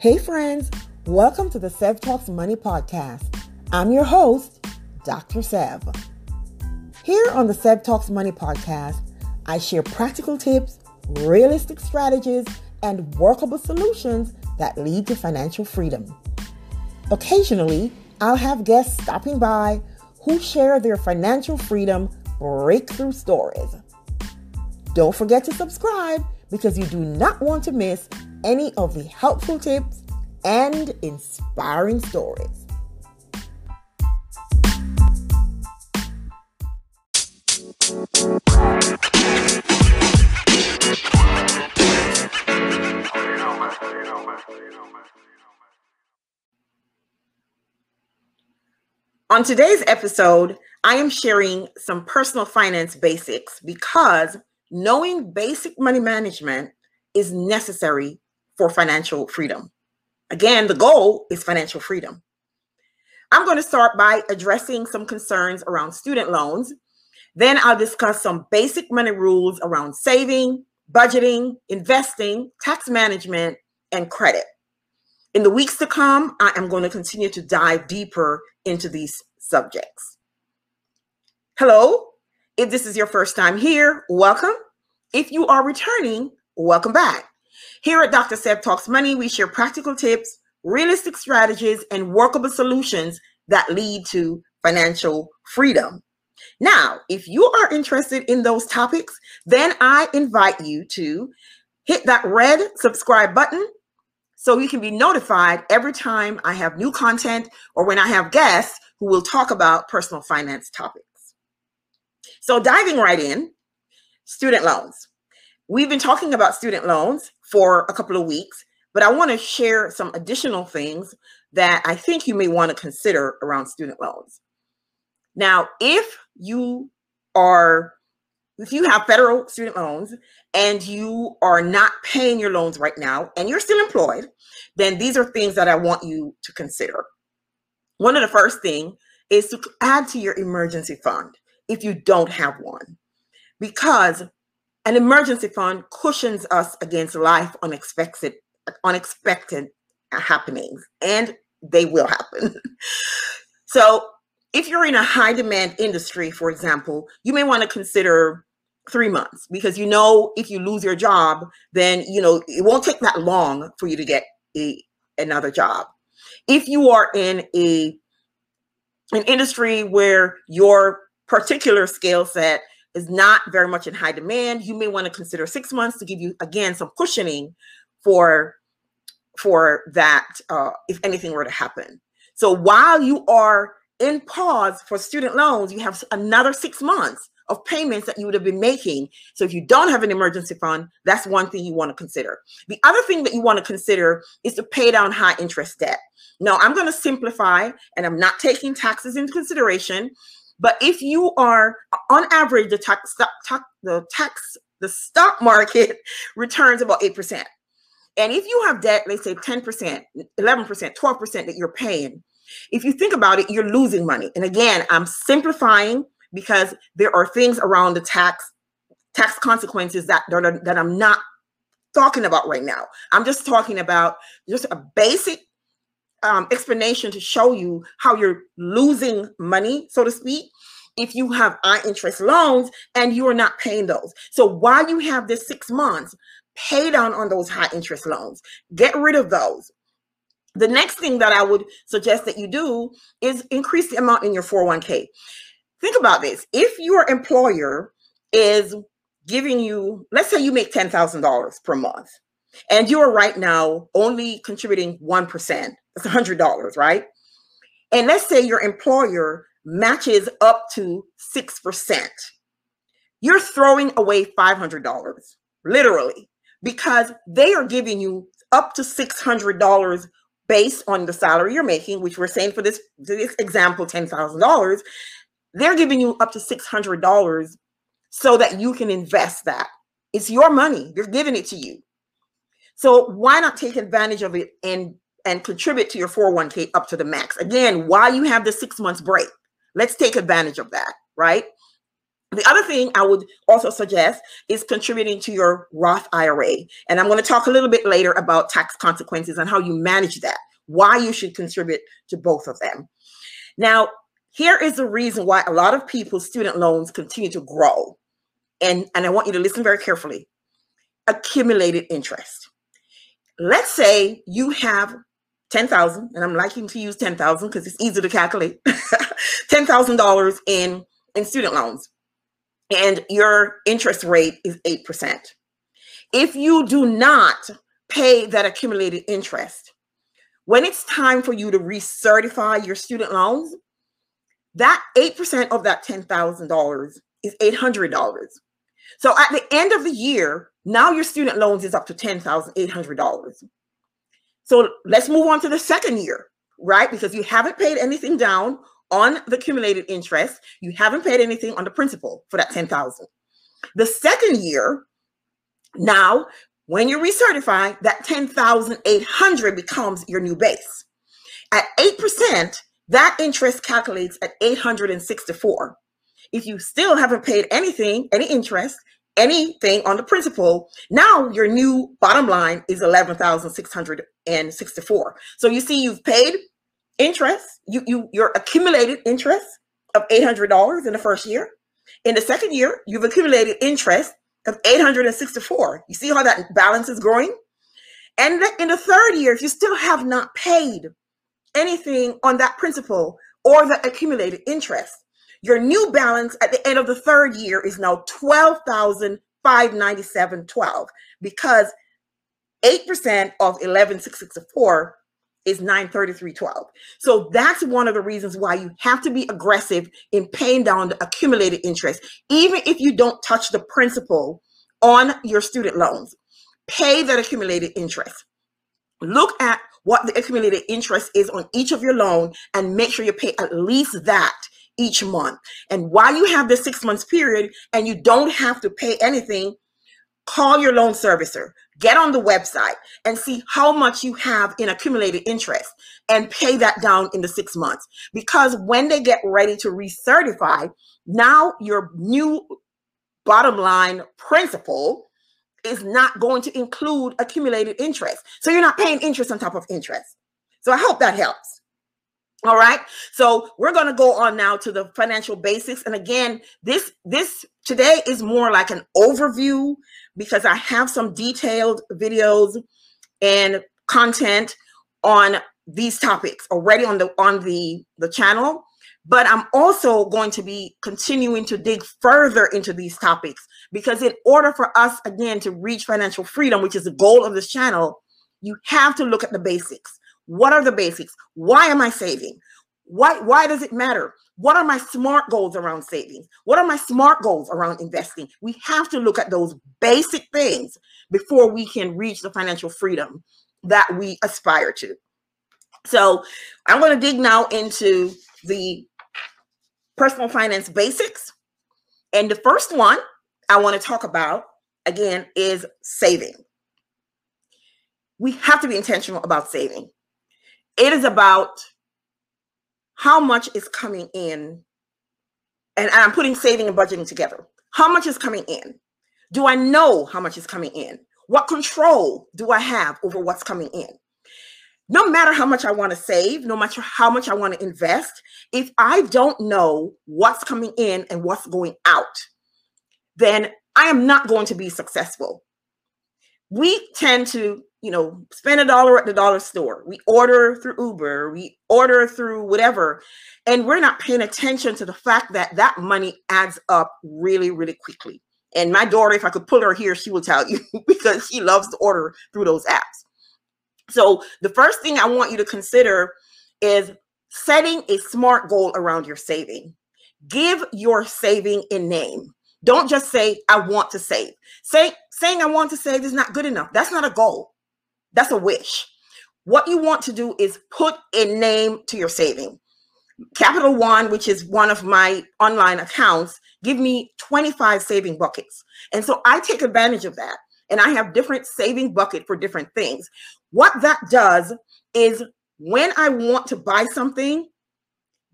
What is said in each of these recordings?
Hey, friends, welcome to the Sev Talks Money Podcast. I'm your host, Dr. Sev. Here on the Sev Talks Money Podcast, I share practical tips, realistic strategies, and workable solutions that lead to financial freedom. Occasionally, I'll have guests stopping by who share their financial freedom breakthrough stories. Don't forget to subscribe because you do not want to miss any of the helpful tips and inspiring stories. On today's episode, I am sharing some personal finance basics because knowing basic money management is necessary for financial freedom. Again, the goal is financial freedom. I'm going to start by addressing some concerns around student loans. Then I'll discuss some basic money rules around saving, budgeting, investing, tax management, and credit. In the weeks to come, I am going to continue to dive deeper into these subjects. Hello, if this is your first time here, welcome. If you are returning, welcome back. Here at Dr. Sev Talks Money, we share practical tips, realistic strategies, and workable solutions that lead to financial freedom. Now, if you are interested in those topics, then I invite you to hit that red subscribe button so you can be notified every time I have new content or when I have guests who will talk about personal finance topics. So, diving right in, student loans. We've been talking about student loans for a couple of weeks, but I want to share some additional things that I think you may want to consider around student loans. Now, if you are if you have federal student loans and you are not paying your loans right now and you're still employed, then these are things that I want you to consider. One of the first thing is to add to your emergency fund if you don't have one. Because an emergency fund cushions us against life unexpected unexpected happenings and they will happen. so, if you're in a high demand industry, for example, you may want to consider three months because you know if you lose your job then you know it won't take that long for you to get a another job if you are in a an industry where your particular skill set is not very much in high demand you may want to consider six months to give you again some cushioning for for that uh, if anything were to happen so while you are in pause for student loans you have another six months of payments that you would have been making. So if you don't have an emergency fund, that's one thing you want to consider. The other thing that you want to consider is to pay down high interest debt. Now, I'm going to simplify and I'm not taking taxes into consideration, but if you are on average the tax the tax the stock market returns about 8%. And if you have debt, let's say 10%, 11%, 12% that you're paying, if you think about it, you're losing money. And again, I'm simplifying because there are things around the tax tax consequences that that, that I'm not talking about right now. I'm just talking about just a basic um, explanation to show you how you're losing money, so to speak, if you have high interest loans and you are not paying those. So while you have this six months, pay down on those high interest loans. Get rid of those. The next thing that I would suggest that you do is increase the amount in your 401k. Think about this. If your employer is giving you, let's say you make $10,000 per month, and you're right now only contributing 1%, that's $100, right? And let's say your employer matches up to 6%. You're throwing away $500, literally, because they are giving you up to $600 based on the salary you're making, which we're saying for this, this example, $10,000 they're giving you up to $600 so that you can invest that. It's your money. They're giving it to you. So why not take advantage of it and and contribute to your 401k up to the max? Again, while you have the 6 months break, let's take advantage of that, right? The other thing I would also suggest is contributing to your Roth IRA. And I'm going to talk a little bit later about tax consequences and how you manage that, why you should contribute to both of them. Now, here is the reason why a lot of people's student loans continue to grow. And, and I want you to listen very carefully. Accumulated interest. Let's say you have 10,000, and I'm liking to use 10,000 because it's easy to calculate. $10,000 in, in student loans and your interest rate is 8%. If you do not pay that accumulated interest, when it's time for you to recertify your student loans, that 8% of that $10,000 is $800. So at the end of the year, now your student loans is up to $10,800. So let's move on to the second year, right? Because you haven't paid anything down on the accumulated interest. You haven't paid anything on the principal for that 10,000. The second year, now when you recertify, that 10,800 becomes your new base. At 8%, that interest calculates at 864. If you still haven't paid anything, any interest, anything on the principal, now your new bottom line is 11,664. So you see you've paid interest, you, you your accumulated interest of $800 in the first year. In the second year, you've accumulated interest of 864. You see how that balance is growing? And in the third year, if you still have not paid anything on that principal or the accumulated interest, your new balance at the end of the third year is now 12,597.12 because 8% of 11,664 is 933.12. So that's one of the reasons why you have to be aggressive in paying down the accumulated interest, even if you don't touch the principal on your student loans. Pay that accumulated interest. Look at what the accumulated interest is on each of your loan and make sure you pay at least that each month. And while you have this six months period and you don't have to pay anything, call your loan servicer, get on the website and see how much you have in accumulated interest and pay that down in the six months. Because when they get ready to recertify, now your new bottom line principal is not going to include accumulated interest. So you're not paying interest on top of interest. So I hope that helps. All right. So we're going to go on now to the financial basics. And again, this this today is more like an overview because I have some detailed videos and content on these topics already on the on the the channel but i'm also going to be continuing to dig further into these topics because in order for us again to reach financial freedom which is the goal of this channel you have to look at the basics what are the basics? Why am I saving? Why, why does it matter? What are my smart goals around savings? What are my smart goals around investing? We have to look at those basic things before we can reach the financial freedom that we aspire to. So I'm going to dig now into the personal finance basics. And the first one I want to talk about again is saving. We have to be intentional about saving. It is about how much is coming in. And I'm putting saving and budgeting together. How much is coming in? Do I know how much is coming in? What control do I have over what's coming in? No matter how much I want to save, no matter how much I want to invest, if I don't know what's coming in and what's going out, then I am not going to be successful. We tend to you know, spend a dollar at the dollar store. We order through Uber, we order through whatever, and we're not paying attention to the fact that that money adds up really, really quickly. And my daughter, if I could pull her here, she will tell you because she loves to order through those apps. So, the first thing I want you to consider is setting a smart goal around your saving. Give your saving a name. Don't just say, I want to save. Say, saying I want to save is not good enough. That's not a goal. That's a wish. What you want to do is put a name to your saving. Capital One, which is one of my online accounts, give me 25 saving buckets. And so I take advantage of that. And I have different saving bucket for different things. What that does is when I want to buy something,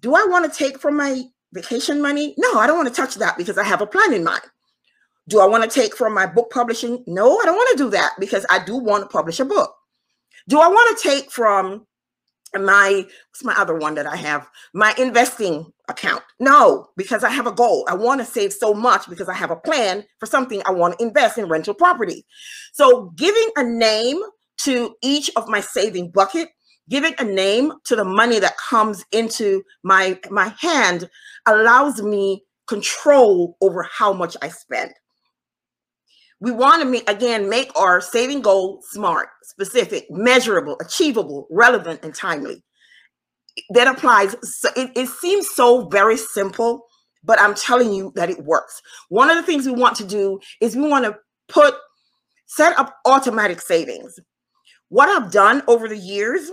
do I want to take from my vacation money? No, I don't want to touch that because I have a plan in mind. Do I want to take from my book publishing? No, I don't want to do that because I do want to publish a book. Do I want to take from my what's my other one that I have? My investing account. No, because I have a goal. I want to save so much because I have a plan for something I want to invest in rental property. So giving a name to each of my saving bucket, giving a name to the money that comes into my my hand allows me control over how much I spend. We want to again, make our saving goal smart, specific, measurable, achievable, relevant, and timely. That applies. So it, it seems so very simple, but I'm telling you that it works. One of the things we want to do is we want to put, set up automatic savings. What I've done over the years,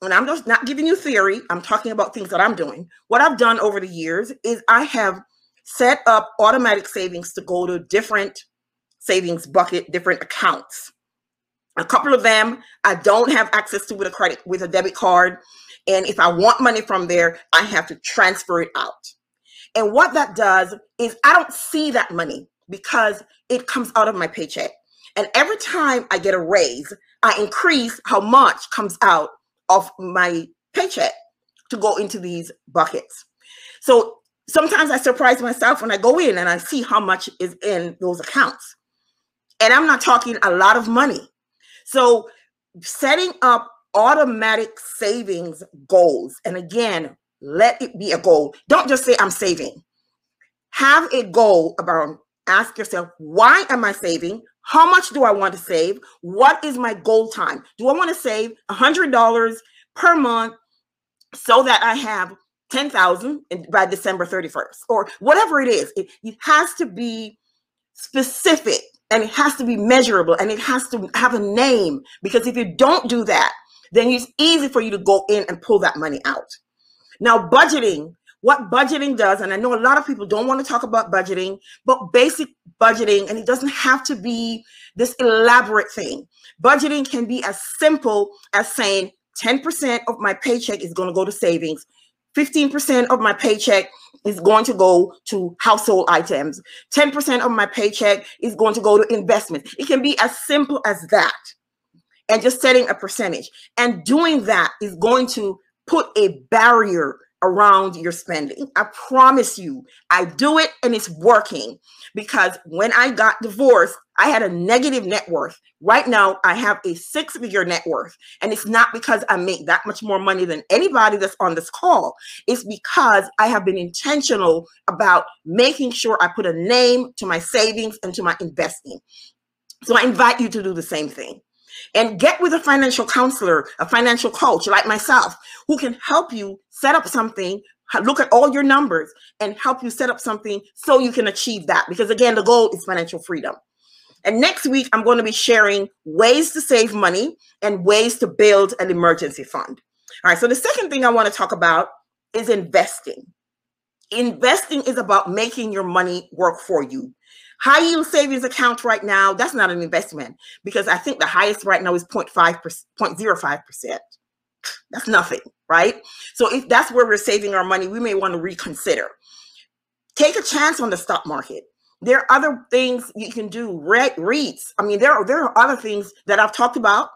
and I'm just not giving you theory, I'm talking about things that I'm doing. What I've done over the years is I have set up automatic savings to go to different savings bucket, different accounts. A couple of them I don't have access to with a credit with a debit card. And if I want money from there, I have to transfer it out. And what that does is I don't see that money because it comes out of my paycheck. And every time I get a raise, I increase how much comes out of my paycheck to go into these buckets. So sometimes I surprise myself when I go in and I see how much is in those accounts. And I'm not talking a lot of money. So setting up automatic savings goals. And again, let it be a goal. Don't just say I'm saving. Have a goal about ask yourself, why am I saving? How much do I want to save? What is my goal time? Do I want to save $100 per month so that I have 10,000 by December 31st or whatever it is? It, it has to be specific and it has to be measurable and it has to have a name because if you don't do that then it's easy for you to go in and pull that money out. Now budgeting what budgeting does and i know a lot of people don't want to talk about budgeting but basic budgeting and it doesn't have to be this elaborate thing. Budgeting can be as simple as saying 10% of my paycheck is going to go to savings 15% of my paycheck is going to go to household items. 10% of my paycheck is going to go to investments. It can be as simple as that. And just setting a percentage. And doing that is going to put a barrier around your spending. I promise you, I do it and it's working because when I got divorced, I had a negative net worth. Right now, I have a six figure net worth. And it's not because I make that much more money than anybody that's on this call. It's because I have been intentional about making sure I put a name to my savings and to my investing. So I invite you to do the same thing and get with a financial counselor, a financial coach like myself, who can help you set up something, look at all your numbers, and help you set up something so you can achieve that. Because again, the goal is financial freedom. And next week, I'm going to be sharing ways to save money and ways to build an emergency fund. All right, so the second thing I want to talk about is investing. Investing is about making your money work for you. High yield savings account right now, that's not an investment because I think the highest right now is 0.5 0.05%. That's nothing, right? So if that's where we're saving our money, we may want to reconsider. Take a chance on the stock market. There are other things you can do. Read REITs. I mean, there are there are other things that I've talked about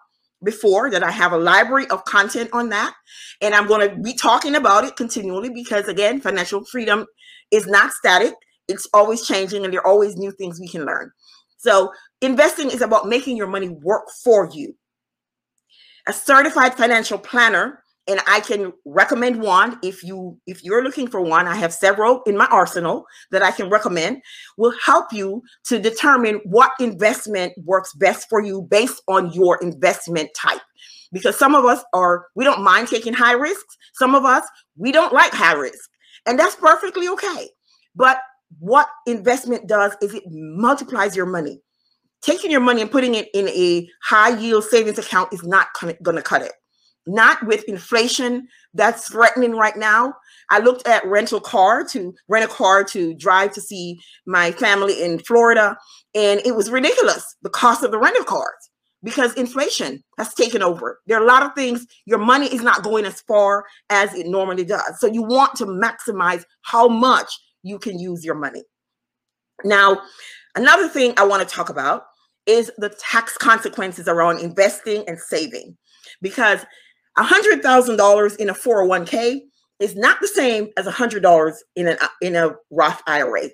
before that I have a library of content on that. And I'm going to be talking about it continually because again, financial freedom is not static it's always changing and there are always new things we can learn. So investing is about making your money work for you. A certified financial planner, and I can recommend one if you if you're looking for one. I have several in my arsenal that I can recommend. Will help you to determine what investment works best for you based on your investment type because some of us are we don't mind taking high risks some of us we don't like high risk and that's perfectly okay but what investment does is it multiplies your money. Taking your money and putting it in a high yield savings account is not going to cut it. Not with inflation that's threatening right now. I looked at rental car to rent a car to drive to see my family in Florida, and it was ridiculous the cost of the rental cars. because inflation has taken over. There are a lot of things, your money is not going as far as it normally does. So you want to maximize how much you can use your money. Now, another thing I want to talk about is the tax consequences around investing and saving because $100,000 in a 401k is not the same as $100 in an in a Roth IRA.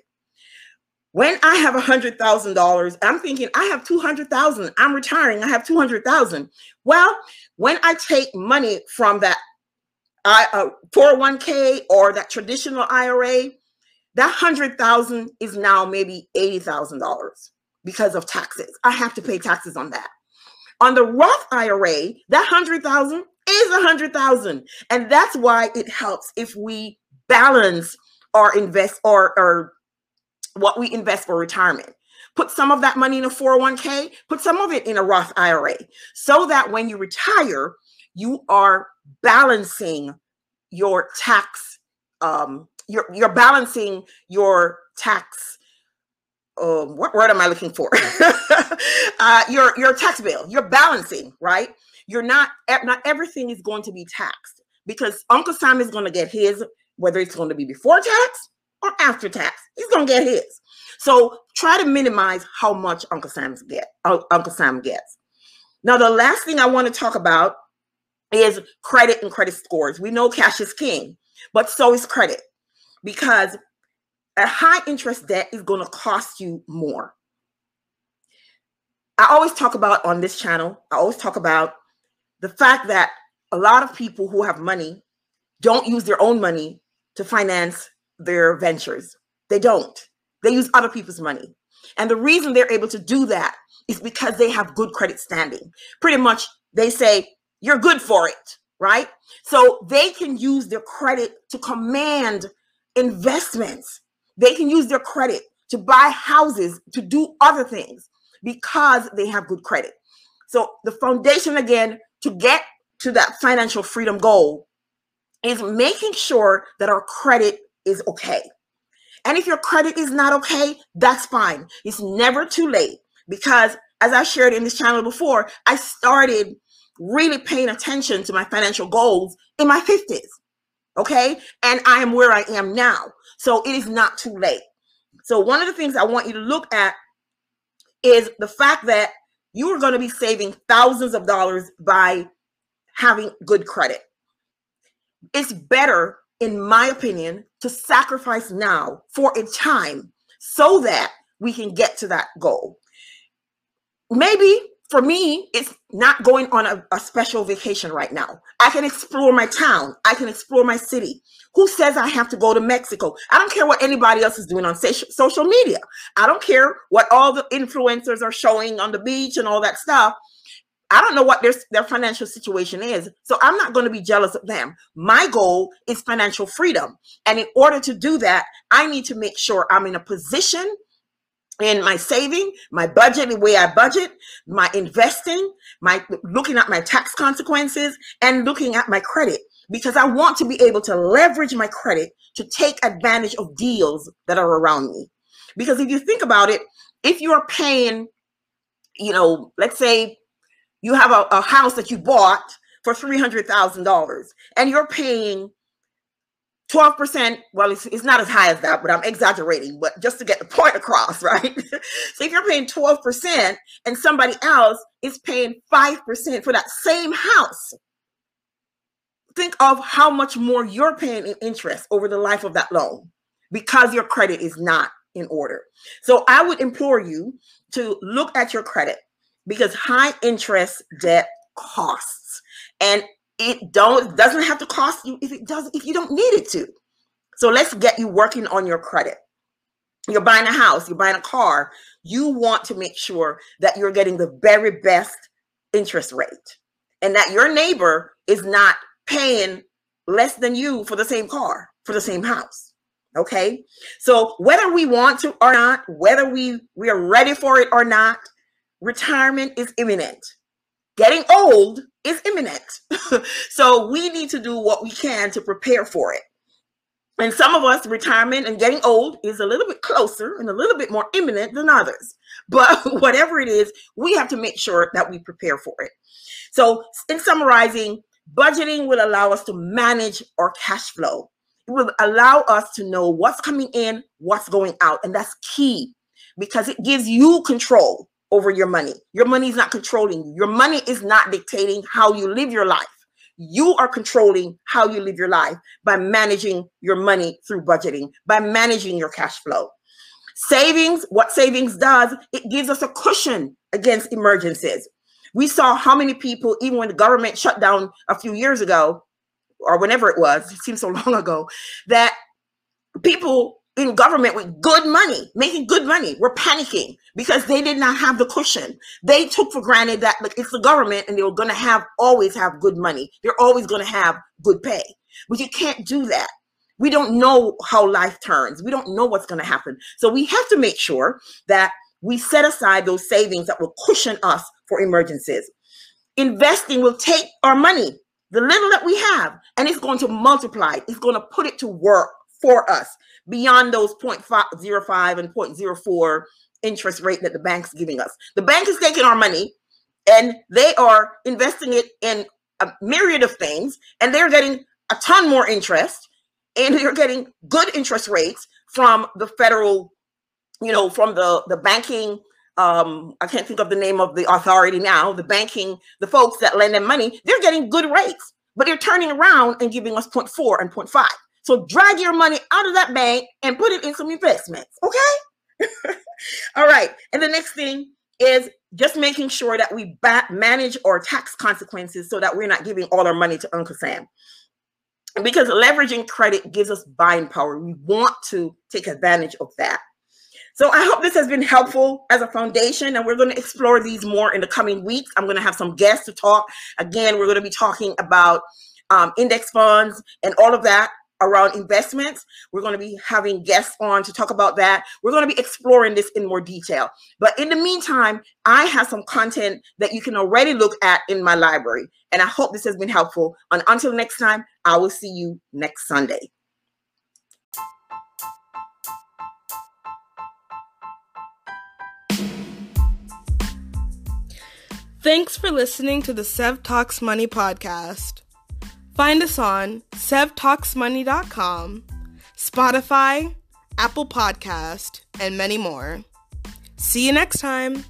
When I have $100,000, I'm thinking I have 200,000. I'm retiring. I have 200,000. Well, when I take money from that I, uh, 401k or that traditional IRA, that 100,000 is now maybe $80,000 because of taxes. I have to pay taxes on that. On the Roth IRA, that 100,000 is a 100,000. And that's why it helps if we balance our invest or, or what we invest for retirement. Put some of that money in a 401k, put some of it in a Roth IRA so that when you retire, you are balancing your tax um you're you're balancing your tax um what word am I looking for? uh your your tax bill. You're balancing, right? You're not not everything is going to be taxed because Uncle Sam is going to get his whether it's going to be before tax or after tax. He's going to get his. So try to minimize how much Uncle Sam's get uh, Uncle Sam gets. Now the last thing I want to talk about is credit and credit scores. We know cash is king, but so is credit because a high interest debt is going to cost you more. I always talk about on this channel, I always talk about the fact that a lot of people who have money don't use their own money to finance their ventures. They don't. They use other people's money. And the reason they're able to do that is because they have good credit standing. Pretty much, they say, you're good for it, right? So they can use their credit to command investments. They can use their credit to buy houses, to do other things because they have good credit. So the foundation again to get to that financial freedom goal is making sure that our credit is okay. And if your credit is not okay, that's fine. It's never too late because as I shared in this channel before, I started really paying attention to my financial goals in my 50s. Okay. And I am where I am now. So it is not too late. So one of the things I want you to look at is the fact that you are going to be saving thousands of dollars by having good credit. It's better, in my opinion, to sacrifice now for a time so that we can get to that goal. Maybe for me, it's not going on a, a, special vacation right now. I can explore my town. I can explore my city. Who says I have to go to Mexico? I don't care what anybody else is doing on social media. I don't care what all the influencers are showing on the beach and all that stuff. I don't know what their, their financial situation is. So I'm not going to be jealous of them. My goal is financial freedom. And in order to do that, I need to make sure I'm in a position in my saving, my budget, the way I budget, my investing, my looking at my tax consequences, and looking at my credit because I want to be able to leverage my credit to take advantage of deals that are around me. Because if you think about it, if you're paying, you know, let's say you have a, a house that you bought for $300,000 and you're paying 12%, well, it's, it's not as high as that, but I'm exaggerating, but just to get the point across, right? so if you're paying 12% and somebody else is paying 5% for that same house, think of how much more you're paying in interest over the life of that loan because your credit is not in order. So I would implore you to look at your credit because high interest debt costs. And it don't doesn't have to cost you if it doesn't if you don't need it to. So let's get you working on your credit. You're buying a house you're buying a car. You want to make sure that you're getting the very best interest rate and that your neighbor is not paying less than you for the same car for the same house okay? So whether we want to or not whether we we are ready for it or not retirement is imminent getting old is imminent. so we need to do what we can to prepare for it. And some of us, retirement and getting old is a little bit closer and a little bit more imminent than others. But whatever it is, we have to make sure that we prepare for it. So, in summarizing, budgeting will allow us to manage our cash flow. It will allow us to know what's coming in, what's going out. And that's key because it gives you control over your money. Your money is not controlling you, your money is not dictating how you live your life. You are controlling how you live your life by managing your money through budgeting, by managing your cash flow. Savings, what savings does, it gives us a cushion against emergencies. We saw how many people, even when the government shut down a few years ago, or whenever it was, it seems so long ago, that people in government with good money, making good money, were panicking because they did not have the cushion. They took for granted that like, it's the government and they were going to have always have good money. They're always going to have good pay. But you can't do that. We don't know how life turns. We don't know what's going to happen. So we have to make sure that we set aside those savings that will cushion us for emergencies. Investing will take our money, the little that we have, and it's going to multiply. It's going to put it to work for us beyond those 0.05 and 0.04 interest rate that the bank's giving us. The bank is taking our money and they are investing it in a myriad of things and they're getting a ton more interest and they're getting good interest rates from the federal you know from the the banking um i can't think of the name of the authority now the banking the folks that lend them money they're getting good rates but they're turning around and giving us 0.4 and 0.5 so drag your money out of that bank and put it in some investments. Okay. All right. And the next thing is just making sure that we manage our tax consequences so that we're not giving all our money to Uncle Sam. Because leveraging credit gives us buying power. We want to take advantage of that. So I hope this has been helpful as a foundation, and we're going to explore these more in the coming weeks. I'm going to have some guests to talk. Again, we're going to be talking about um, index funds and all of that around investments. We're going to be having guests on to talk about that. We're going to be exploring this in more detail. But in the meantime, I have some content that you can already look at in my library. And I hope this has been helpful. And until next time, I will see you next Sunday. Thanks for listening to the Sev Talks Money podcast. Find us on sevtalksmoney.com, Spotify, Apple Podcast, and many more. See you next time.